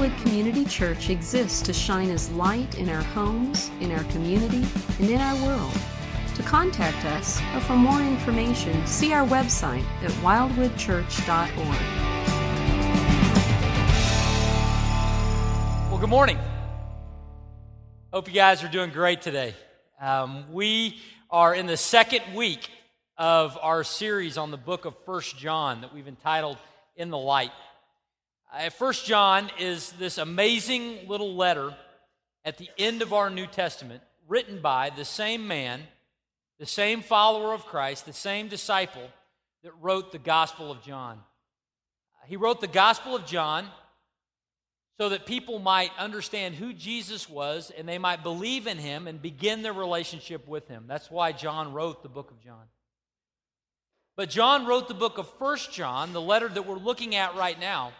Wildwood Community Church exists to shine as light in our homes, in our community, and in our world. To contact us or for more information, see our website at wildwoodchurch.org. Well, good morning. Hope you guys are doing great today. Um, we are in the second week of our series on the book of First John that we've entitled In the Light. Uh, First John is this amazing little letter at the end of our New Testament, written by the same man, the same follower of Christ, the same disciple that wrote the Gospel of John. Uh, he wrote the Gospel of John so that people might understand who Jesus was and they might believe in him and begin their relationship with him. That's why John wrote the book of John. But John wrote the book of First John, the letter that we're looking at right now,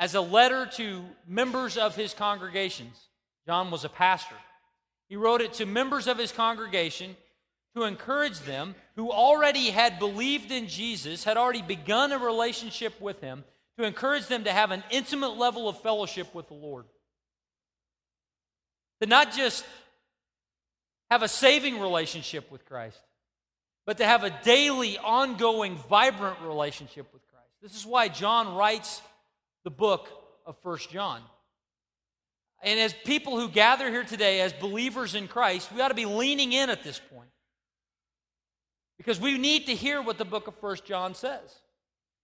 as a letter to members of his congregations. John was a pastor. He wrote it to members of his congregation to encourage them who already had believed in Jesus, had already begun a relationship with him, to encourage them to have an intimate level of fellowship with the Lord. To not just have a saving relationship with Christ, but to have a daily, ongoing, vibrant relationship with Christ. This is why John writes the book of First John. And as people who gather here today as believers in Christ, we ought to be leaning in at this point. Because we need to hear what the book of First John says.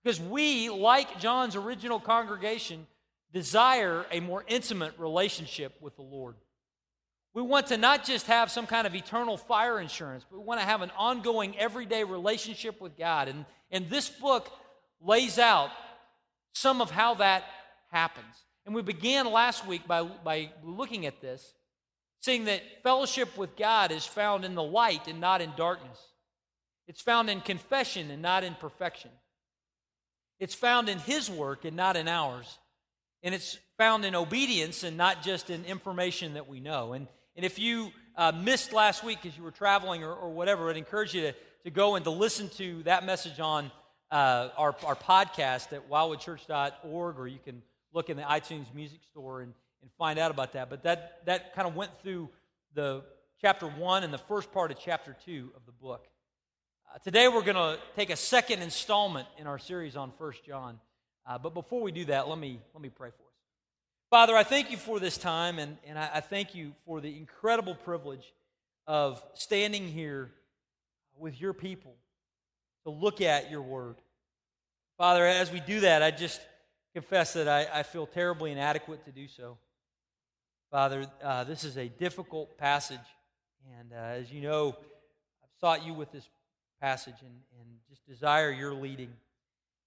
Because we, like John's original congregation, desire a more intimate relationship with the Lord. We want to not just have some kind of eternal fire insurance, but we want to have an ongoing, everyday relationship with God. And, and this book lays out some of how that happens. And we began last week by, by looking at this, seeing that fellowship with God is found in the light and not in darkness. It's found in confession and not in perfection. It's found in His work and not in ours. And it's found in obedience and not just in information that we know. And, and if you uh, missed last week because you were traveling or, or whatever, I'd encourage you to, to go and to listen to that message on uh, our, our podcast at wildwoodchurch.org, or you can look in the iTunes Music Store and, and find out about that. But that, that kind of went through the chapter 1 and the first part of chapter 2 of the book. Uh, today we're going to take a second installment in our series on First John. Uh, but before we do that, let me, let me pray for us. Father, I thank you for this time, and, and I, I thank you for the incredible privilege of standing here with your people to look at your word. Father, as we do that, I just confess that I, I feel terribly inadequate to do so. Father, uh, this is a difficult passage. And uh, as you know, I've sought you with this passage and, and just desire your leading.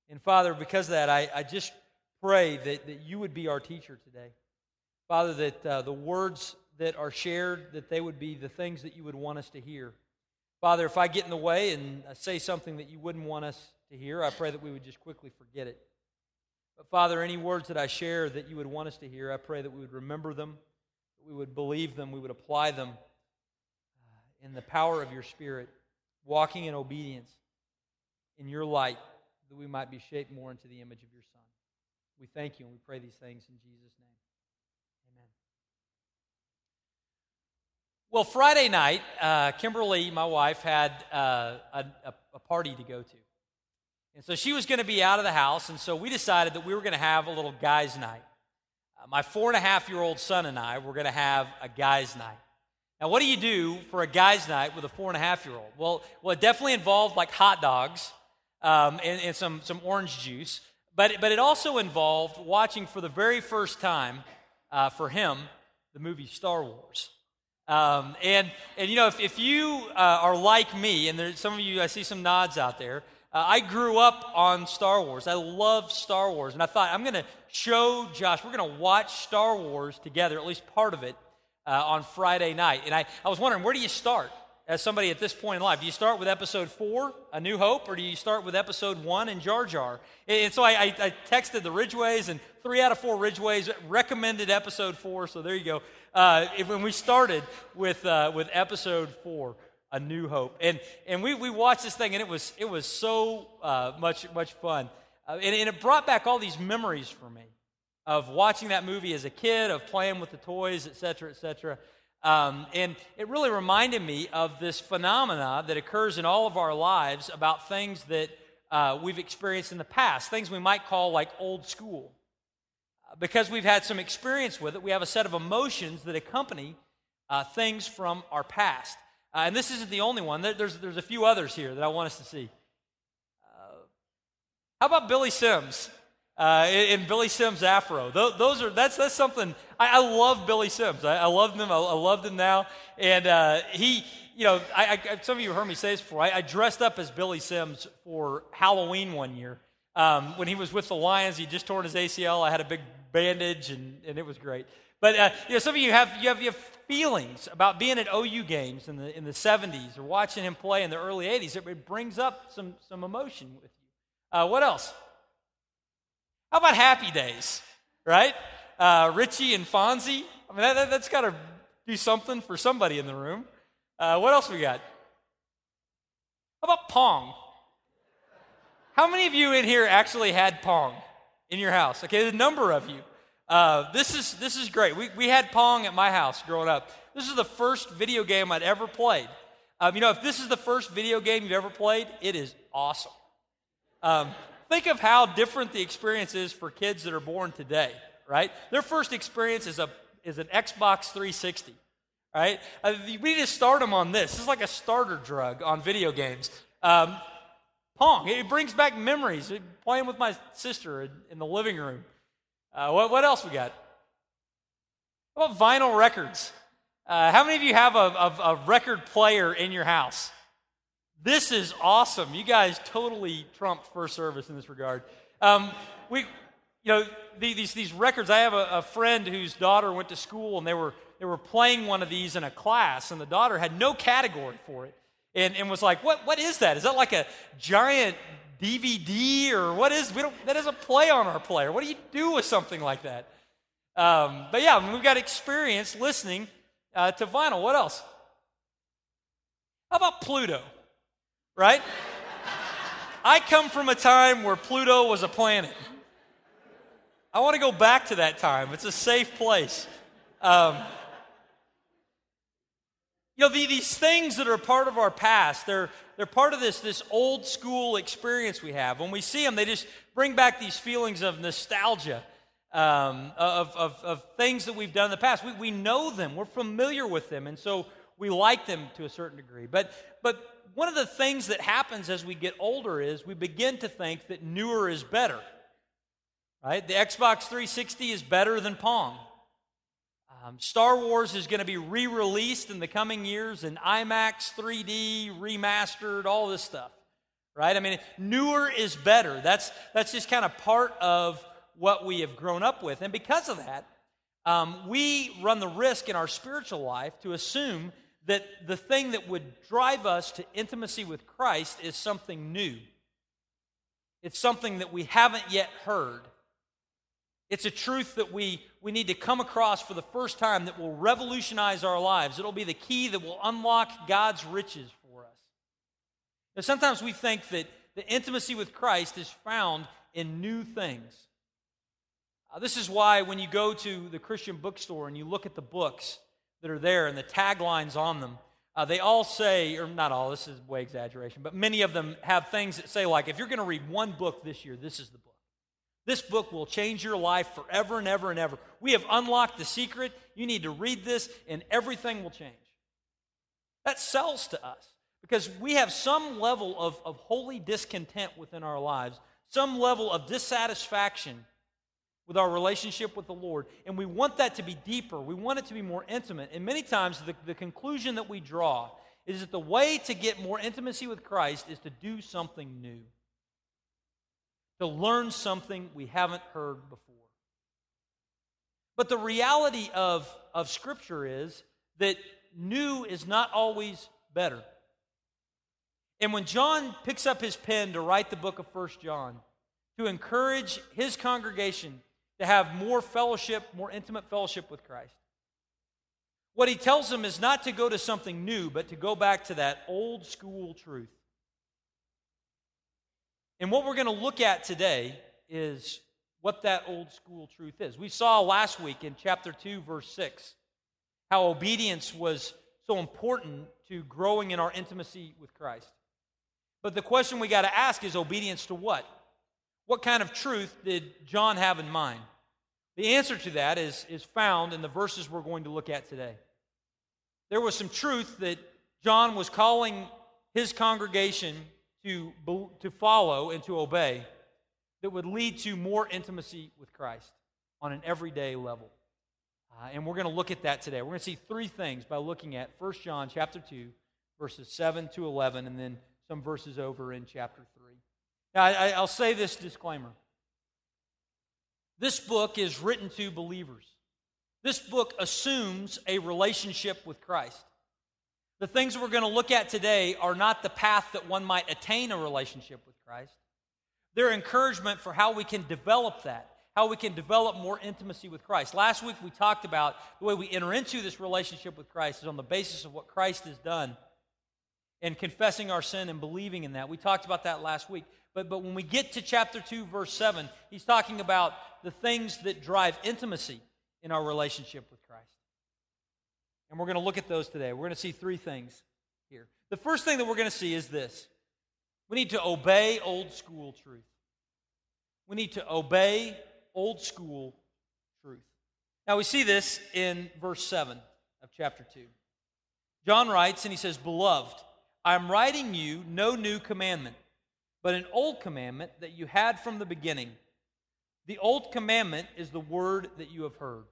And Father, because of that, I, I just pray that, that you would be our teacher today. Father, that uh, the words that are shared, that they would be the things that you would want us to hear. Father, if I get in the way and say something that you wouldn't want us to hear, I pray that we would just quickly forget it. But Father, any words that I share that you would want us to hear, I pray that we would remember them, that we would believe them, we would apply them uh, in the power of your Spirit, walking in obedience in your light, that we might be shaped more into the image of your Son. We thank you and we pray these things in Jesus' name. Well, Friday night, uh, Kimberly, my wife, had uh, a, a, party to go to. And so she was going to be out of the house, and so we decided that we were going to have a little guys' night. Uh, my four and a half year old son and I were going to have a guys' night. Now, what do you do for a guys' night with a four and a half year old? Well, well, it definitely involved like hot dogs um, and, and some, some orange juice, but, but it also involved watching for the very first time uh, for him the movie Star Wars. Um, and, and, you know, if, if you uh, are like me, and there's some of you, I see some nods out there, uh, I grew up on Star Wars. I love Star Wars. And I thought, I'm going to show Josh, we're going to watch Star Wars together, at least part of it, uh, on Friday night. And I, I was wondering, where do you start as somebody at this point in life? Do you start with episode four, A New Hope, or do you start with episode one and Jar Jar? And, so I, I, I texted the Ridgeways, and three out of four Ridgeways recommended episode four. So there you go uh, when we started with, uh, with episode four, A New Hope. And, and we, we watched this thing, and it was, it was so uh, much, much fun. Uh, and, and, it brought back all these memories for me of watching that movie as a kid, of playing with the toys, et cetera, et cetera. Um, and it really reminded me of this phenomena that occurs in all of our lives about things that uh, we've experienced in the past, things we might call like old school. Because we've had some experience with it, we have a set of emotions that accompany uh, things from our past. Uh, and this isn't the only one, there's, there's a few others here that I want us to see. Uh, how about Billy Sims? Uh, in, Billy Sims Afro. Those, are that's that's something. I, I love Billy Sims. I, I love him. I, I love him now. And uh, he, you know, some of you heard me say this before. I, dressed up as Billy Sims for Halloween one year um, when he was with the Lions. He just torn his ACL. I had a big bandage, and, and it was great. But uh, you know, some of you have, you have you have feelings about being at OU games in the in the 70s or watching him play in the early 80s. It, it brings up some some emotion with you. Uh, what else? How about Happy Days, right? Uh, Richie and Fonzie. I mean, that, that's got to do something for somebody in the room. Uh, what else we got? How about Pong? How many of you in here actually had Pong in your house? Okay, the number of you. Uh, this is this is great. We we had Pong at my house growing up. This is the first video game I'd ever played. Um, you know, if this is the first video game you've ever played, it is awesome. Um, think of how different the experience is for kids that are born today, right? Their first experience is, a, is an Xbox 360, right? Uh, we need to start them on this. This is like a starter drug on video games. Um, Pong, it brings back memories. Playing with my sister in, in the living room. Uh, what, what, else we got? How about vinyl records? Uh, how many of you have a, a, a record player in your house? This is awesome. You guys totally trumped first service in this regard. Um, we, you know, these, these records, I have a, a, friend whose daughter went to school and they were, they were playing one of these in a class, and the daughter had no category for it and, and was like, what, what is that? Is that like a giant DVD or what is, we don't, that doesn't play on our player. What do you do with something like that? Um, but yeah, we've got experience listening uh, to vinyl. What else? How about Pluto? Right? I come from a time where Pluto was a planet. I want to go back to that time. It's a safe place. Um, you know, the, these things that are part of our past, they're, they're part of this, this old school experience we have. When we see them, they just bring back these feelings of nostalgia, um, of, of, of things that we've done in the past. We, we know them, we're familiar with them, and so we like them to a certain degree. But, but one of the things that happens as we get older is we begin to think that newer is better. Right? The Xbox 360 is better than Pong. Um, Star Wars is going to be re released in the coming years in IMAX, 3D, remastered, all this stuff. Right? I mean, newer is better. That's, that's just kind of part of what we have grown up with. And because of that, um, we run the risk in our spiritual life to assume that the thing that would drive us to intimacy with Christ is something new. It's something that we haven't yet heard. It's a truth that we, we need to come across for the first time that will revolutionize our lives. It'll be the key that will unlock God's riches for us. Now, sometimes we think that the intimacy with Christ is found in new things. Uh, this is why when you go to the Christian bookstore and you look at the books, that are there and the taglines on them, uh, they all say, or not all, this is way exaggeration, but many of them have things that say, like, if you're going to read one book this year, this is the book. This book will change your life forever and ever and ever. We have unlocked the secret. You need to read this, and everything will change. That sells to us because we have some level of, of holy discontent within our lives, some level of dissatisfaction with our relationship with the Lord. And we want that to be deeper, we want it to be more intimate. And many times, the, the conclusion that we draw is that the way to get more intimacy with Christ is to do something new, to learn something we haven't heard before. But the reality of, of Scripture is that new is not always better. And when John picks up his pen to write the book of First John, to encourage his congregation to have more fellowship, more intimate fellowship with Christ. What he tells them is not to go to something new, but to go back to that old school truth. And what we're going to look at today is what that old school truth is. We saw last week in chapter 2, verse 6, how obedience was so important to growing in our intimacy with Christ. But the question we got to ask is obedience to what? What kind of truth did John have in mind? The answer to that is, is found in the verses we're going to look at today. There was some truth that John was calling his congregation to, to follow and to obey that would lead to more intimacy with Christ on an everyday level. Uh, and we're going to look at that today. We're going to see three things by looking at 1 John chapter 2, verses 7 to 11, and then some verses over in chapter 3. Now, I, I'll say this disclaimer. This book is written to believers. This book assumes a relationship with Christ. The things we're going to look at today are not the path that one might attain a relationship with Christ. They're encouragement for how we can develop that, how we can develop more intimacy with Christ. Last week we talked about the way we enter into this relationship with Christ is on the basis of what Christ has done and confessing our sin and believing in that. We talked about that last week. But, but when we get to chapter 2, verse 7, he's talking about the things that drive intimacy in our relationship with Christ. And we're going to look at those today. We're going to see three things here. The first thing that we're going to see is this we need to obey old school truth. We need to obey old school truth. Now we see this in verse 7 of chapter 2. John writes and he says, Beloved, I'm writing you no new commandment, but an old commandment that you had from the beginning. The old commandment is the word that you have heard.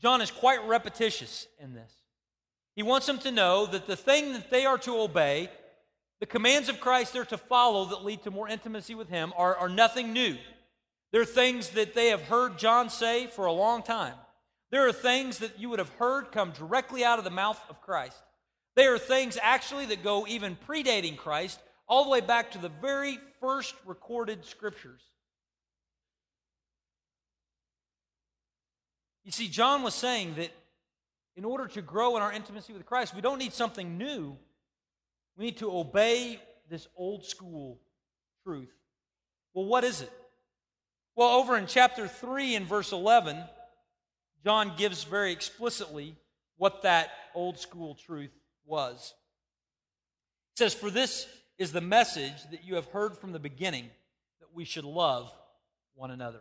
John is quite repetitious in this. He wants them to know that the thing that they are to obey, the commands of Christ they're to follow that lead to more intimacy with Him, are, are nothing new. They're things that they have heard John say for a long time. There are things that you would have heard come directly out of the mouth of Christ. They are things actually that go even predating Christ, all the way back to the very first recorded scriptures. You see, John was saying that in order to grow in our intimacy with Christ, we don't need something new. We need to obey this old school truth. Well, what is it? Well, over in chapter 3 and verse 11, John gives very explicitly what that old school truth was. It says, For this is the message that you have heard from the beginning, that we should love one another.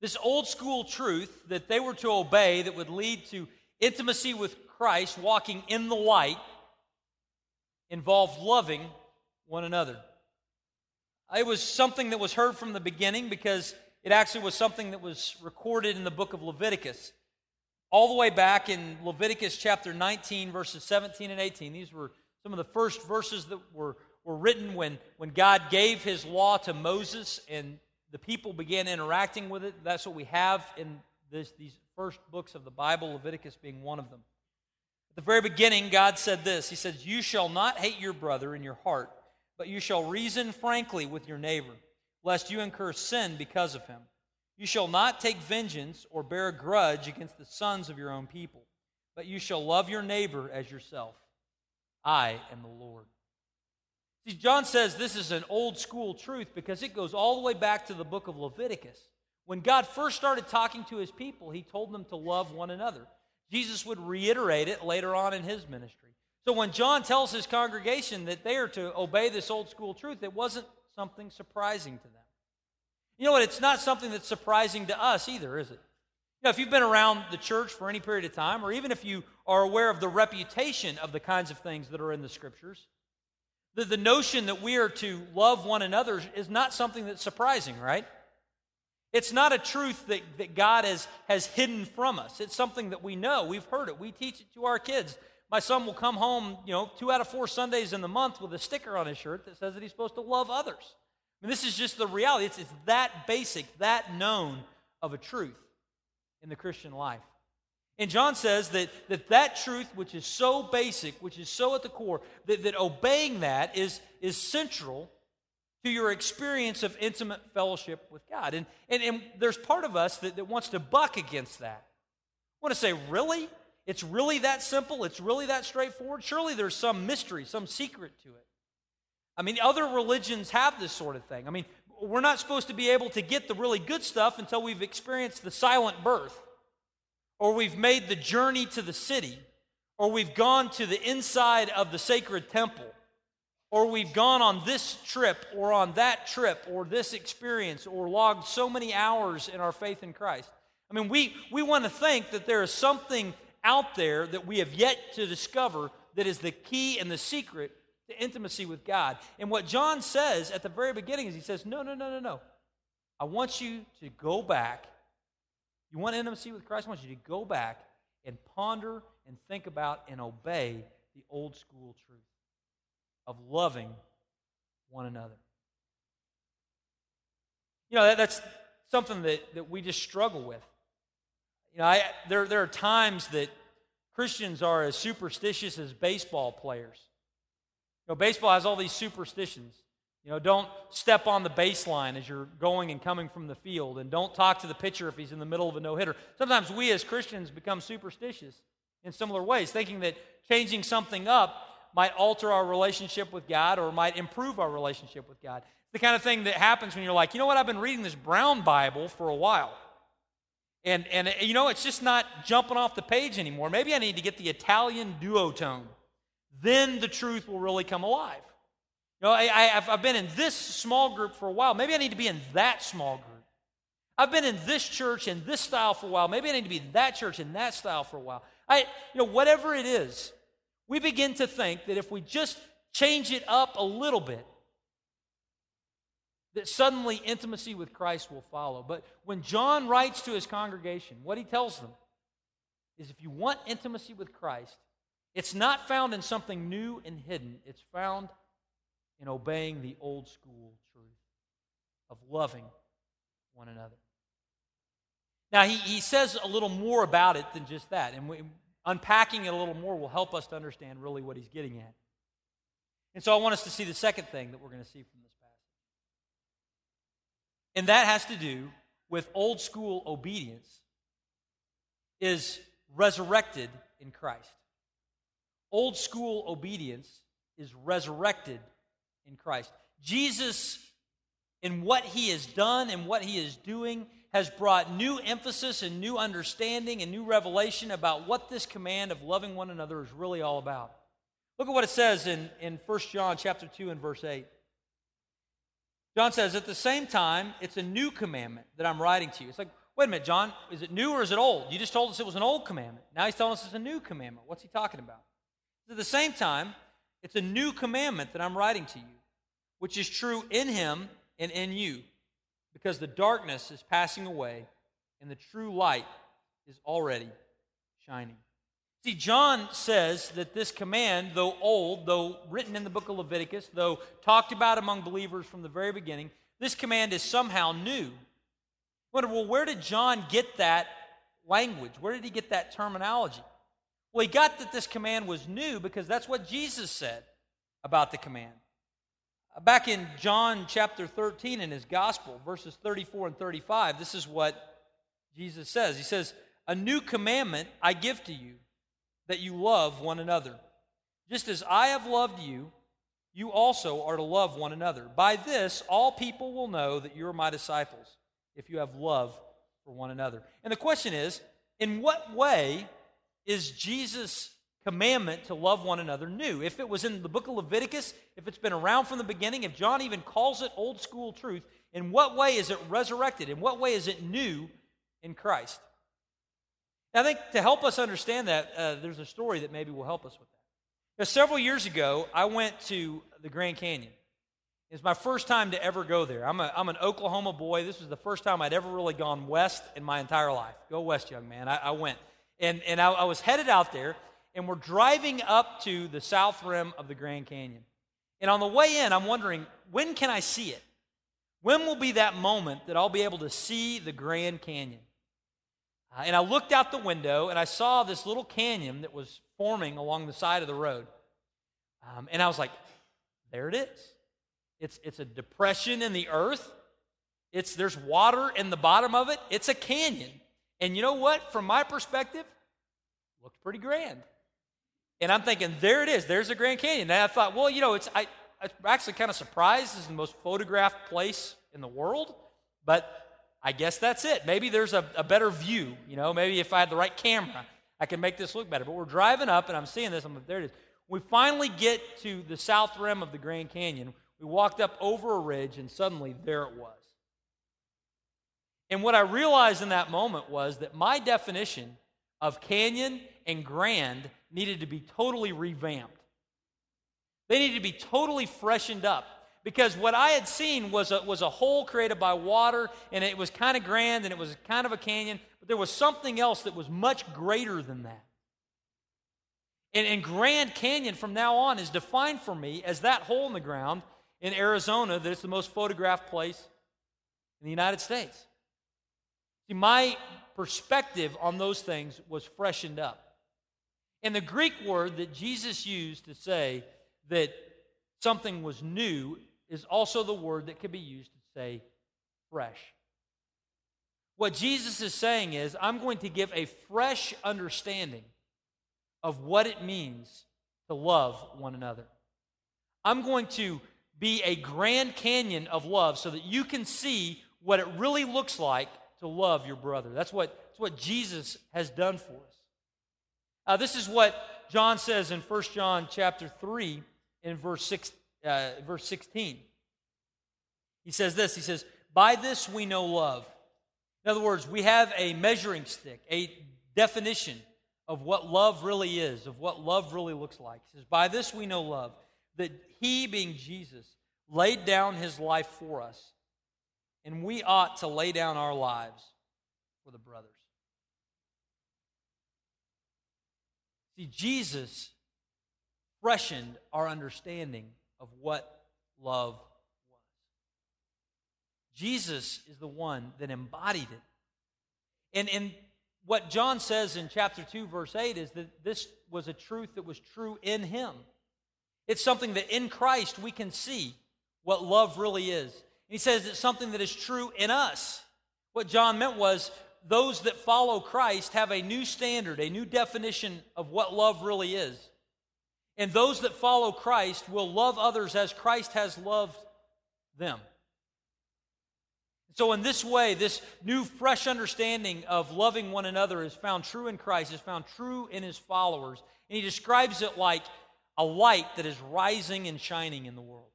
This old school truth that they were to obey that would lead to intimacy with Christ, walking in the light, involved loving one another. It was something that was heard from the beginning because it actually was something that was recorded in the book of Leviticus. All the way back in Leviticus chapter 19, verses 17 and 18. These were some of the first verses that were, were written when, when God gave his law to Moses and the people began interacting with it. That's what we have in this, these first books of the Bible, Leviticus being one of them. At the very beginning, God said this He says, You shall not hate your brother in your heart, but you shall reason frankly with your neighbor, lest you incur sin because of him. You shall not take vengeance or bear a grudge against the sons of your own people, but you shall love your neighbor as yourself. I am the Lord. See, John says this is an old school truth because it goes all the way back to the book of Leviticus. When God first started talking to his people, he told them to love one another. Jesus would reiterate it later on in his ministry. So when John tells his congregation that they are to obey this old school truth, it wasn't something surprising to them. You know what? It's not something that's surprising to us either, is it? Know, if you've been around the church for any period of time, or even if you are aware of the reputation of the kinds of things that are in the scriptures, the, the notion that we are to love one another is not something that's surprising, right? It's not a truth that, that God has, has hidden from us. It's something that we know. We've heard it. We teach it to our kids. My son will come home, you know, two out of four Sundays in the month with a sticker on his shirt that says that he's supposed to love others. I mean, this is just the reality. It's, it's that basic, that known of a truth in the Christian life. And John says that, that that truth, which is so basic, which is so at the core, that, that obeying that is, is central to your experience of intimate fellowship with God. And, and, and there's part of us that, that wants to buck against that. I want to say, really? It's really that simple? It's really that straightforward? Surely there's some mystery, some secret to it. I mean, other religions have this sort of thing. I mean, we're not supposed to be able to get the really good stuff until we've experienced the silent birth, or we've made the journey to the city, or we've gone to the inside of the sacred temple, or we've gone on this trip or on that trip or this experience or logged so many hours in our faith in Christ. I mean, we, we want to think that there is something out there that we have yet to discover that is the key and the secret to intimacy with God. And what John says at the very beginning is he says, No, no, no, no, no. I want you to go back. You want intimacy with Christ? I want you to go back and ponder and think about and obey the old school truth of loving one another. You know, that, that's something that, that we just struggle with. You know, I, there, there are times that Christians are as superstitious as baseball players. You know, baseball has all these superstitions. You know, don't step on the baseline as you're going and coming from the field, and don't talk to the pitcher if he's in the middle of a no hitter. Sometimes we as Christians become superstitious in similar ways, thinking that changing something up might alter our relationship with God or might improve our relationship with God. It's the kind of thing that happens when you're like, you know what, I've been reading this Brown Bible for a while. And, and you know, it's just not jumping off the page anymore. Maybe I need to get the Italian duotone. Then the truth will really come alive. You know, I, have I've been in this small group for a while. Maybe I need to be in that small group. I've been in this church in this style for a while. Maybe I need to be in that church in that style for a while. I, you know, whatever it is, we begin to think that if we just change it up a little bit, that suddenly intimacy with Christ will follow. But when John writes to his congregation, what he tells them is if you want intimacy with Christ, it's not found in something new and hidden, it's found in obeying the old school truth of loving one another. Now, he, he says a little more about it than just that. And we, unpacking it a little more will help us to understand really what he's getting at. And so I want us to see the second thing that we're going to see from this passage. And that has to do with old school obedience is resurrected in Christ. Old school obedience is resurrected in Christ. Jesus, in what he has done and what he is doing, has brought new emphasis and new understanding and new revelation about what this command of loving one another is really all about. Look at what it says in, in 1 John chapter 2 and verse 8. John says, At the same time, it's a new commandment that I'm writing to you. It's like, wait a minute, John, is it new or is it old? You just told us it was an old commandment. Now he's telling us it's a new commandment. What's he talking about? At the same time, it's a new commandment that I'm writing to you, which is true in him and in you because the darkness is passing away and the true light is already shining. See, John says that this command, though old, though written in the book of Leviticus, though talked about among believers from the very beginning, this command is somehow new. wonder, well, where did John get that language? Where did he get that terminology? Well, he got that this command was new because that's what Jesus said about the command. Back in John chapter 13 in his gospel, verses 34 and 35, this is what Jesus says. He says, A new commandment I give to you, that you love one another. Just as I have loved you, you also are to love one another. By this, all people will know that you are my disciples, if you have love for one another. And the question is, in what way is Jesus commandment to love one another new. If it was in the book of Leviticus, if it's been around from the beginning, if John even calls it old school truth, in what way is it resurrected? In what way is it new in Christ? I think to help us understand that, uh, there's a story that maybe will help us with that. Now, several years ago, I went to the Grand Canyon. It's my first time to ever go there. I'm, a, I'm an Oklahoma boy. This was the first time I'd ever really gone west in my entire life. Go west, young man. I, I went. And, and I, I was headed out there, and we're driving up to the south rim of the Grand Canyon. And on the way in, I'm wondering, when can I see it? When will be that moment that I'll be able to see the Grand Canyon? Uh, and I looked out the window and I saw this little canyon that was forming along the side of the road. Um, and I was like, there it is. It's, it's a depression in the earth. It's, there's water in the bottom of it. It's a canyon. And you know what? From my perspective, looked pretty grand. And I'm thinking, there it is. There's the Grand Canyon. And I thought, well, you know, it's I, I'm actually kind of surprised this is the most photographed place in the world, but I guess that's it. Maybe there's a, a better view. You know, maybe if I had the right camera, I could make this look better. But we're driving up, and I'm seeing this. I'm like, there it is. We finally get to the south rim of the Grand Canyon. We walked up over a ridge, and suddenly there it was. And what I realized in that moment was that my definition of canyon and grand needed to be totally revamped. They needed to be totally freshened up because what I had seen was a, was a hole created by water, and it was kind of grand and it was kind of a canyon, but there was something else that was much greater than that. And, and Grand Canyon from now on is defined for me as that hole in the ground in Arizona that is the most photographed place in the United States. See, my perspective on those things was freshened up. And the Greek word that Jesus used to say that something was new is also the word that could be used to say fresh. What Jesus is saying is, I'm going to give a fresh understanding of what it means to love one another. I'm going to be a grand canyon of love so that you can see what it really looks like to love your brother. That's what, that's what Jesus has done for us. Uh, this is what John says in 1 John chapter 3 in verse, six, uh, verse 16. He says this He says, By this we know love. In other words, we have a measuring stick, a definition of what love really is, of what love really looks like. He says, By this we know love, that he, being Jesus, laid down his life for us and we ought to lay down our lives for the brothers. See, Jesus freshened our understanding of what love was. Jesus is the one that embodied it. And, and what John says in chapter 2, verse 8, is that this was a truth that was true in him. It's something that in Christ we can see what love really is. He says it's something that is true in us. What John meant was those that follow Christ have a new standard, a new definition of what love really is. And those that follow Christ will love others as Christ has loved them. So, in this way, this new, fresh understanding of loving one another is found true in Christ, is found true in his followers. And he describes it like a light that is rising and shining in the world.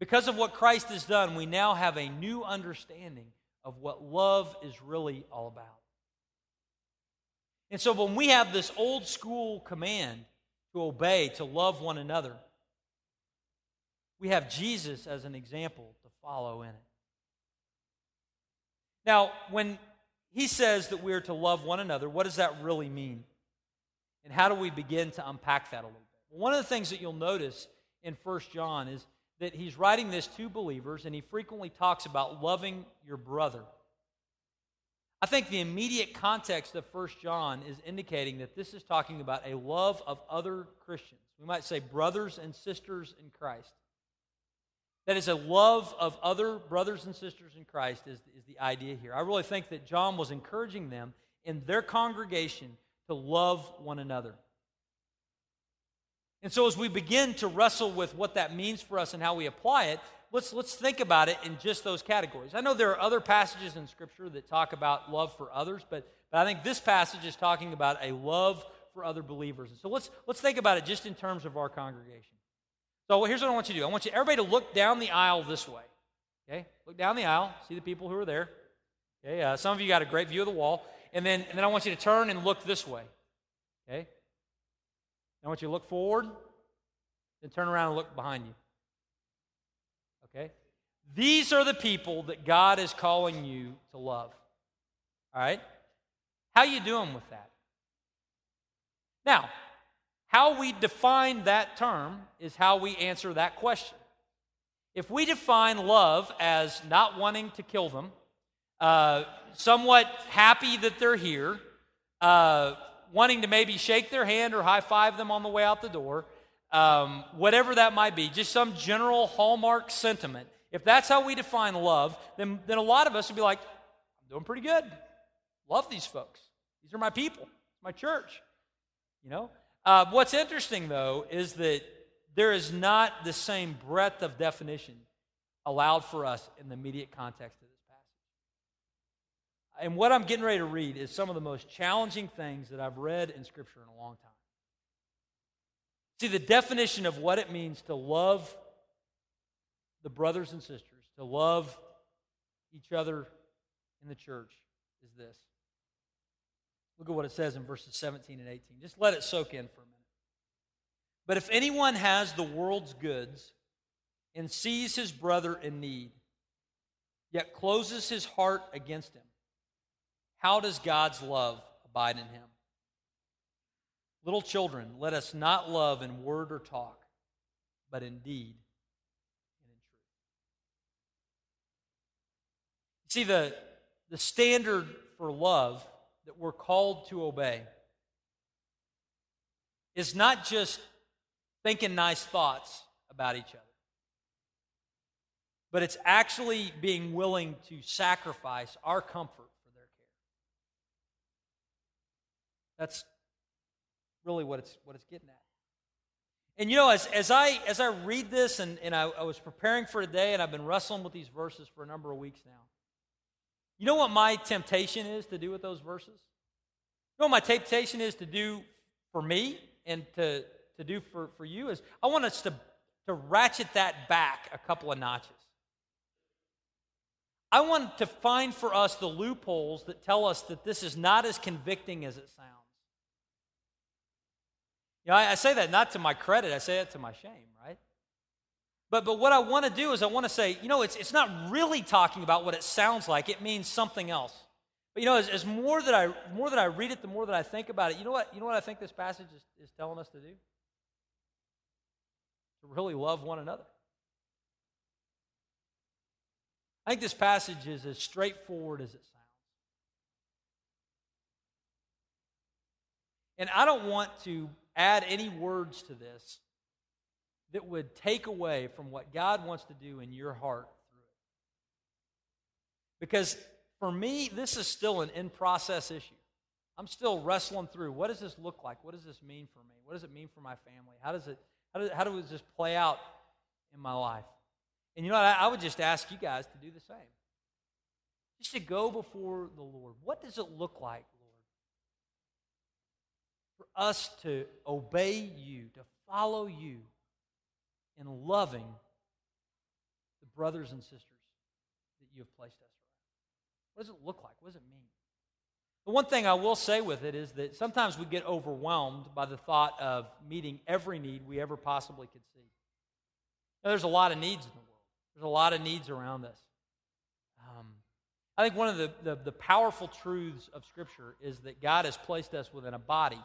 Because of what Christ has done, we now have a new understanding of what love is really all about. And so when we have this old school command to obey, to love one another, we have Jesus as an example to follow in it. Now, when he says that we're to love one another, what does that really mean? And how do we begin to unpack that a little bit? One of the things that you'll notice in 1 John is that he's writing this to believers, and he frequently talks about loving your brother. I think the immediate context of 1 John is indicating that this is talking about a love of other Christians. We might say brothers and sisters in Christ. That is a love of other brothers and sisters in Christ, is, is the idea here. I really think that John was encouraging them in their congregation to love one another. And so, as we begin to wrestle with what that means for us and how we apply it, let's, let's think about it in just those categories. I know there are other passages in Scripture that talk about love for others, but, but I think this passage is talking about a love for other believers. And so, let's, let's think about it just in terms of our congregation. So, here's what I want you to do I want you, everybody to look down the aisle this way. Okay? Look down the aisle, see the people who are there. Okay? Uh, some of you got a great view of the wall. And then, and then I want you to turn and look this way. Okay? I want you to look forward, then turn around and look behind you. Okay? These are the people that God is calling you to love. All right? How you doing with that? Now, how we define that term is how we answer that question. If we define love as not wanting to kill them, uh, somewhat happy that they're here, uh, wanting to maybe shake their hand or high five them on the way out the door, um, whatever that might be, just some general hallmark sentiment. If that's how we define love, then, then a lot of us would be like, I'm doing pretty good. Love these folks. These are my people, my church. You know? Uh, what's interesting, though, is that there is not the same breadth of definition allowed for us in the immediate context of this. And what I'm getting ready to read is some of the most challenging things that I've read in Scripture in a long time. See, the definition of what it means to love the brothers and sisters, to love each other in the church, is this. Look at what it says in verses 17 and 18. Just let it soak in for a minute. But if anyone has the world's goods and sees his brother in need, yet closes his heart against him, how does God's love abide in him? Little children, let us not love in word or talk, but in deed and in truth. See, the, the standard for love that we're called to obey is not just thinking nice thoughts about each other, but it's actually being willing to sacrifice our comfort for their care. That's really what it's, what it's getting at. And you know, as, as, I, as I read this and, and I, I was preparing for today and I've been wrestling with these verses for a number of weeks now, you know what my temptation is to do with those verses? You know what my temptation is to do for me and to, to do for, for you is I want us to, to ratchet that back a couple of notches. I want to find for us the loopholes that tell us that this is not as convicting as it sounds. You know, I, I say that not to my credit, I say that to my shame, right? But, but what I want to do is I want to say, you know, it's, it's not really talking about what it sounds like, it means something else. But you know, as, as more that I more that I read it, the more that I think about it, you know what, you know what I think this passage is, is telling us to do? To really love one another. I think this passage is as straightforward as it sounds. And I don't want to add any words to this that would take away from what God wants to do in your heart through it. Because for me, this is still an in process issue. I'm still wrestling through what does this look like? What does this mean for me? What does it mean for my family? How does it how does, how does this play out in my life? And you know what? I, I would just ask you guys to do the same. Just to go before the Lord. What does it look like, for us to obey you, to follow you in loving the brothers and sisters that you have placed us around. What does it look like? What does it mean? The one thing I will say with it is that sometimes we get overwhelmed by the thought of meeting every need we ever possibly could see. Now, there's a lot of needs in the world, there's a lot of needs around us. Um, I think one of the, the, the powerful truths of Scripture is that God has placed us within a body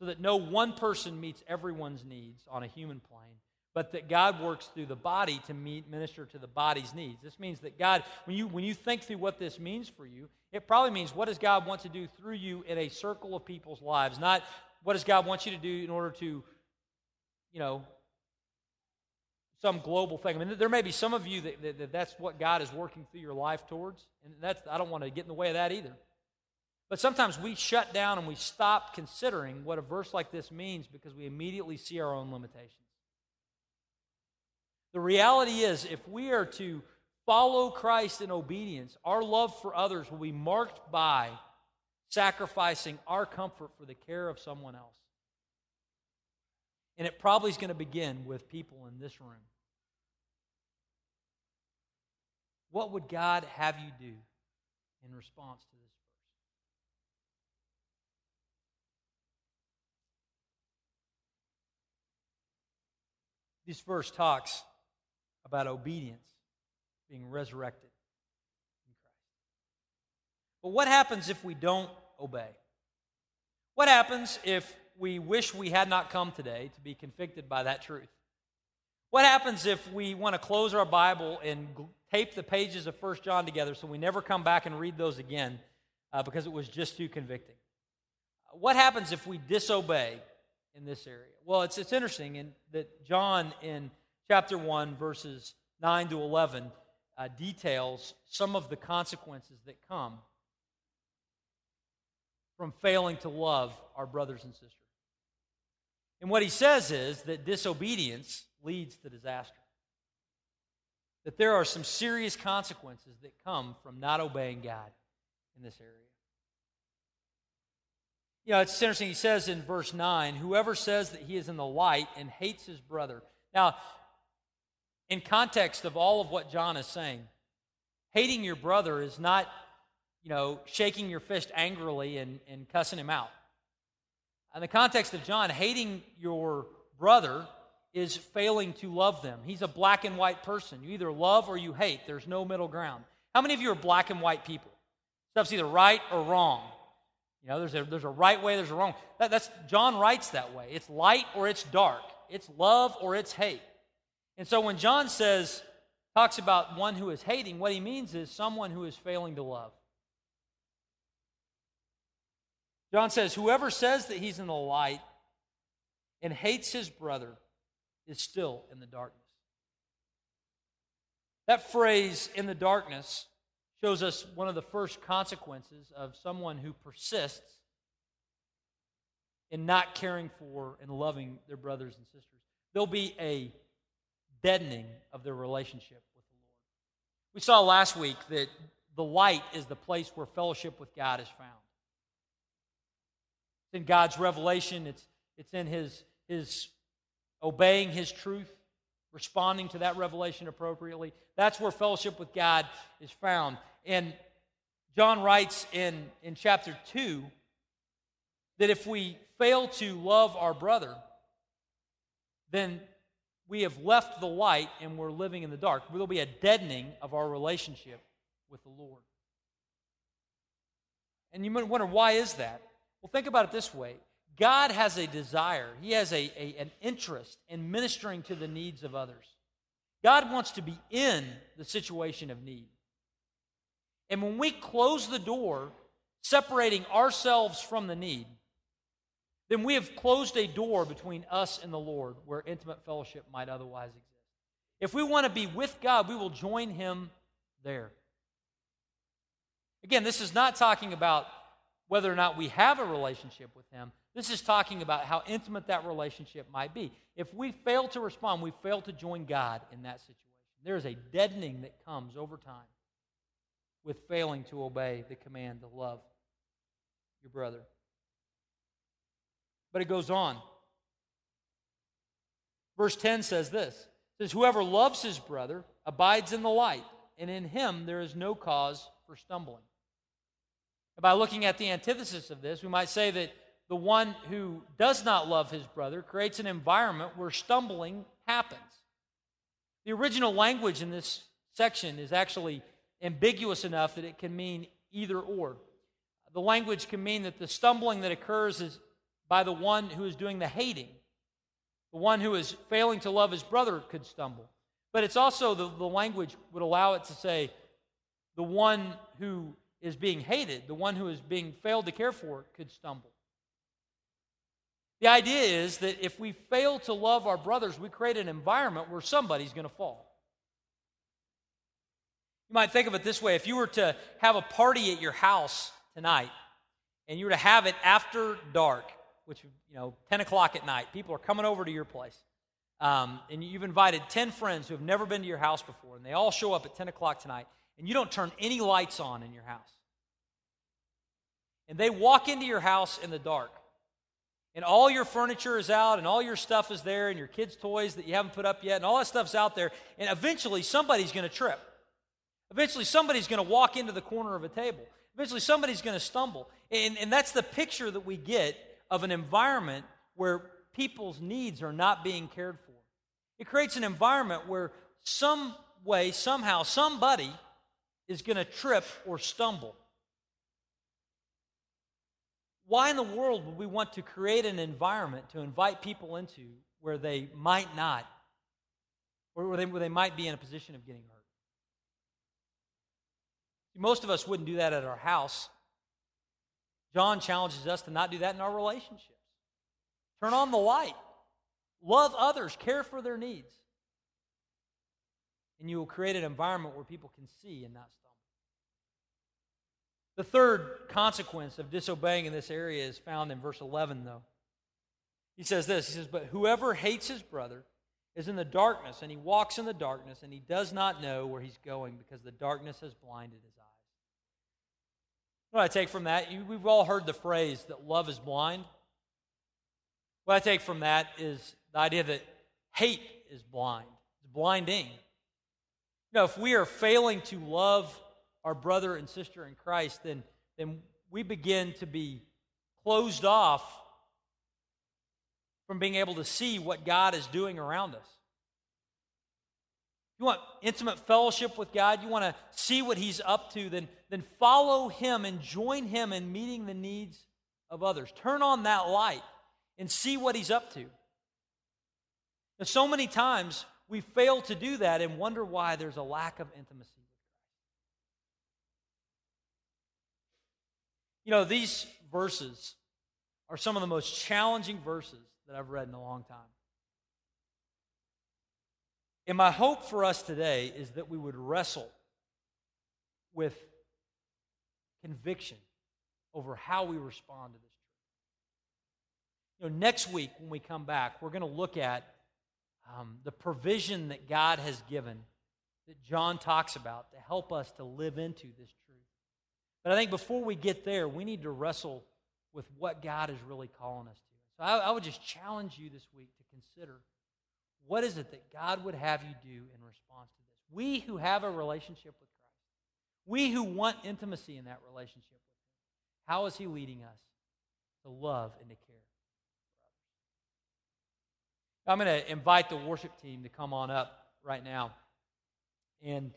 so that no one person meets everyone's needs on a human plane, but that God works through the body to meet, minister to the body's needs. This means that God, when you, when you think through what this means for you, it probably means what does God want to do through you in a circle of people's lives, not what does God want you to do in order to, you know, some global thing. I mean, there may be some of you that, that, that that's what God is working through your life towards, and that's I don't want to get in the way of that either. But sometimes we shut down and we stop considering what a verse like this means because we immediately see our own limitations. The reality is, if we are to follow Christ in obedience, our love for others will be marked by sacrificing our comfort for the care of someone else. And it probably is going to begin with people in this room. What would God have you do in response to this? This verse talks about obedience being resurrected in Christ. But what happens if we don't obey? What happens if we wish we had not come today to be convicted by that truth? What happens if we want to close our Bible and tape the pages of 1 John together so we never come back and read those again uh, because it was just too convicting? What happens if we disobey in this area? Well, it's, it's interesting in, that John in chapter 1, verses 9 to 11, uh, details some of the consequences that come from failing to love our brothers and sisters. And what he says is that disobedience leads to disaster. That there are some serious consequences that come from not obeying God in this area. You know, it's interesting. He says in verse 9, whoever says that he is in the light and hates his brother. Now, in context of all of what John is saying, hating your brother is not, you know, shaking your fist angrily and, and cussing him out. In the context of John, hating your brother is failing to love them. He's a black and white person. You either love or you hate. There's no middle ground. How many of you are black and white people? Stuff's either right or wrong. You know, there's a, there's a right way, there's a wrong. That, that's John writes that way. It's light or it's dark. It's love or it's hate. And so when John says, talks about one who is hating, what he means is someone who is failing to love. John says, Whoever says that he's in the light and hates his brother is still in the darkness. That phrase, in the darkness, shows us one of the first consequences of someone who persists in not caring for and loving their brothers and sisters. There'll be a deadening of their relationship with the Lord. We saw last week that the light is the place where fellowship with God is found. It's in God's revelation, it's, it's in his, his obeying His truth, responding to that revelation appropriately. That's where fellowship with God is found. And John writes in, in chapter 2 that if we fail to love our brother, then we have left the light and we're living in the dark. There'll be a deadening of our relationship with the Lord. And you might wonder, why is that? Well, think about it this way God has a desire, He has a, a, an interest in ministering to the needs of others. God wants to be in the situation of need. And when we close the door, separating ourselves from the need, then we have closed a door between us and the Lord where intimate fellowship might otherwise exist. If we want to be with God, we will join Him there. Again, this is not talking about whether or not we have a relationship with Him. This is talking about how intimate that relationship might be. If we fail to respond, we fail to join God in that situation. There is a deadening that comes over time with failing to obey the command to love your brother. But it goes on. Verse 10 says this it says, Whoever loves his brother abides in the light, and in him there is no cause for stumbling. By looking at the antithesis of this, we might say that the one who does not love his brother creates an environment where stumbling happens. The original language in this section is actually ambiguous enough that it can mean either or. The language can mean that the stumbling that occurs is by the one who is doing the hating. The one who is failing to love his brother could stumble. But it's also the, the language would allow it to say the one who is being hated, the one who is being failed to care for, could stumble. The idea is that if we fail to love our brothers, we create an environment where somebody's going to fall. You might think of it this way if you were to have a party at your house tonight, and you were to have it after dark, which, you know, 10 o'clock at night, people are coming over to your place. Um, and you've invited 10 friends who have never been to your house before, and they all show up at 10 o'clock tonight, and you don't turn any lights on in your house. And they walk into your house in the dark, and all your furniture is out, and all your stuff is there, and your kids' toys that you haven't put up yet, and all that stuff's out there, and eventually somebody's going to trip. Eventually, somebody's going to walk into the corner of a table. Eventually, somebody's going to stumble. And, and that's the picture that we get of an environment where people's needs are not being cared for. It creates an environment where some way, somehow, somebody is going to trip or stumble. Why in the world would we want to create an environment to invite people into where they might not, or where they, where they might be in a position of getting hurt? Most of us wouldn't do that at our house. John challenges us to not do that in our relationships. Turn on the light, love others, care for their needs. And you will create an environment where people can see and not. The third consequence of disobeying in this area is found in verse 11, though. He says this He says, But whoever hates his brother is in the darkness, and he walks in the darkness, and he does not know where he's going because the darkness has blinded his eyes. What I take from that, you, we've all heard the phrase that love is blind. What I take from that is the idea that hate is blind, it's blinding. You know, if we are failing to love our brother and sister in Christ, then, then we begin to be closed off from being able to see what God is doing around us. You want intimate fellowship with God, you want to see what He's up to, then, then follow Him and join Him in meeting the needs of others. Turn on that light and see what He's up to. Now, so many times we fail to do that and wonder why there's a lack of intimacy with Christ. You know, these verses are some of the most challenging verses that I've read in a long time. And my hope for us today is that we would wrestle with conviction over how we respond to this truth. You know, next week when we come back, we're going to look at um, the provision that God has given that John talks about to help us to live into this. But I think before we get there, we need to wrestle with what God is really calling us to. So I, I would just challenge you this week to consider what is it that God would have you do in response to this? We who have a relationship with Christ, we who want intimacy in that relationship with Him, how is He leading us to love and to care? I'm going to invite the worship team to come on up right now. And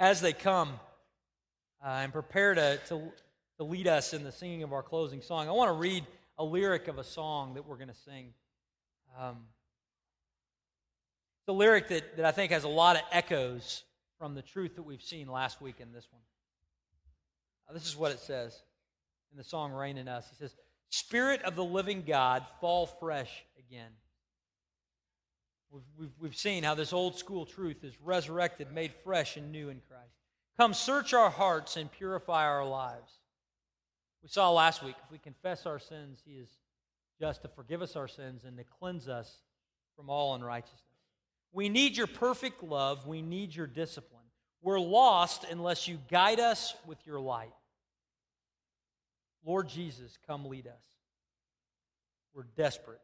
as they come uh, and prepare to, to, to lead us in the singing of our closing song, I want to read a lyric of a song that we're going to sing. Um, the lyric that, that I think has a lot of echoes from the truth that we've seen last week in this one. Uh, this is what it says in the song Reign in Us. He says, Spirit of the living God, fall fresh again. We've, we've, we've seen how this old school truth is resurrected, made fresh and new in Christ. Come search our hearts and purify our lives. We saw last week, if we confess our sins, He is just to forgive us our sins and to cleanse us from all unrighteousness. We need your perfect love. We need your discipline. We're lost unless you guide us with your light. Lord Jesus, come lead us. We're desperate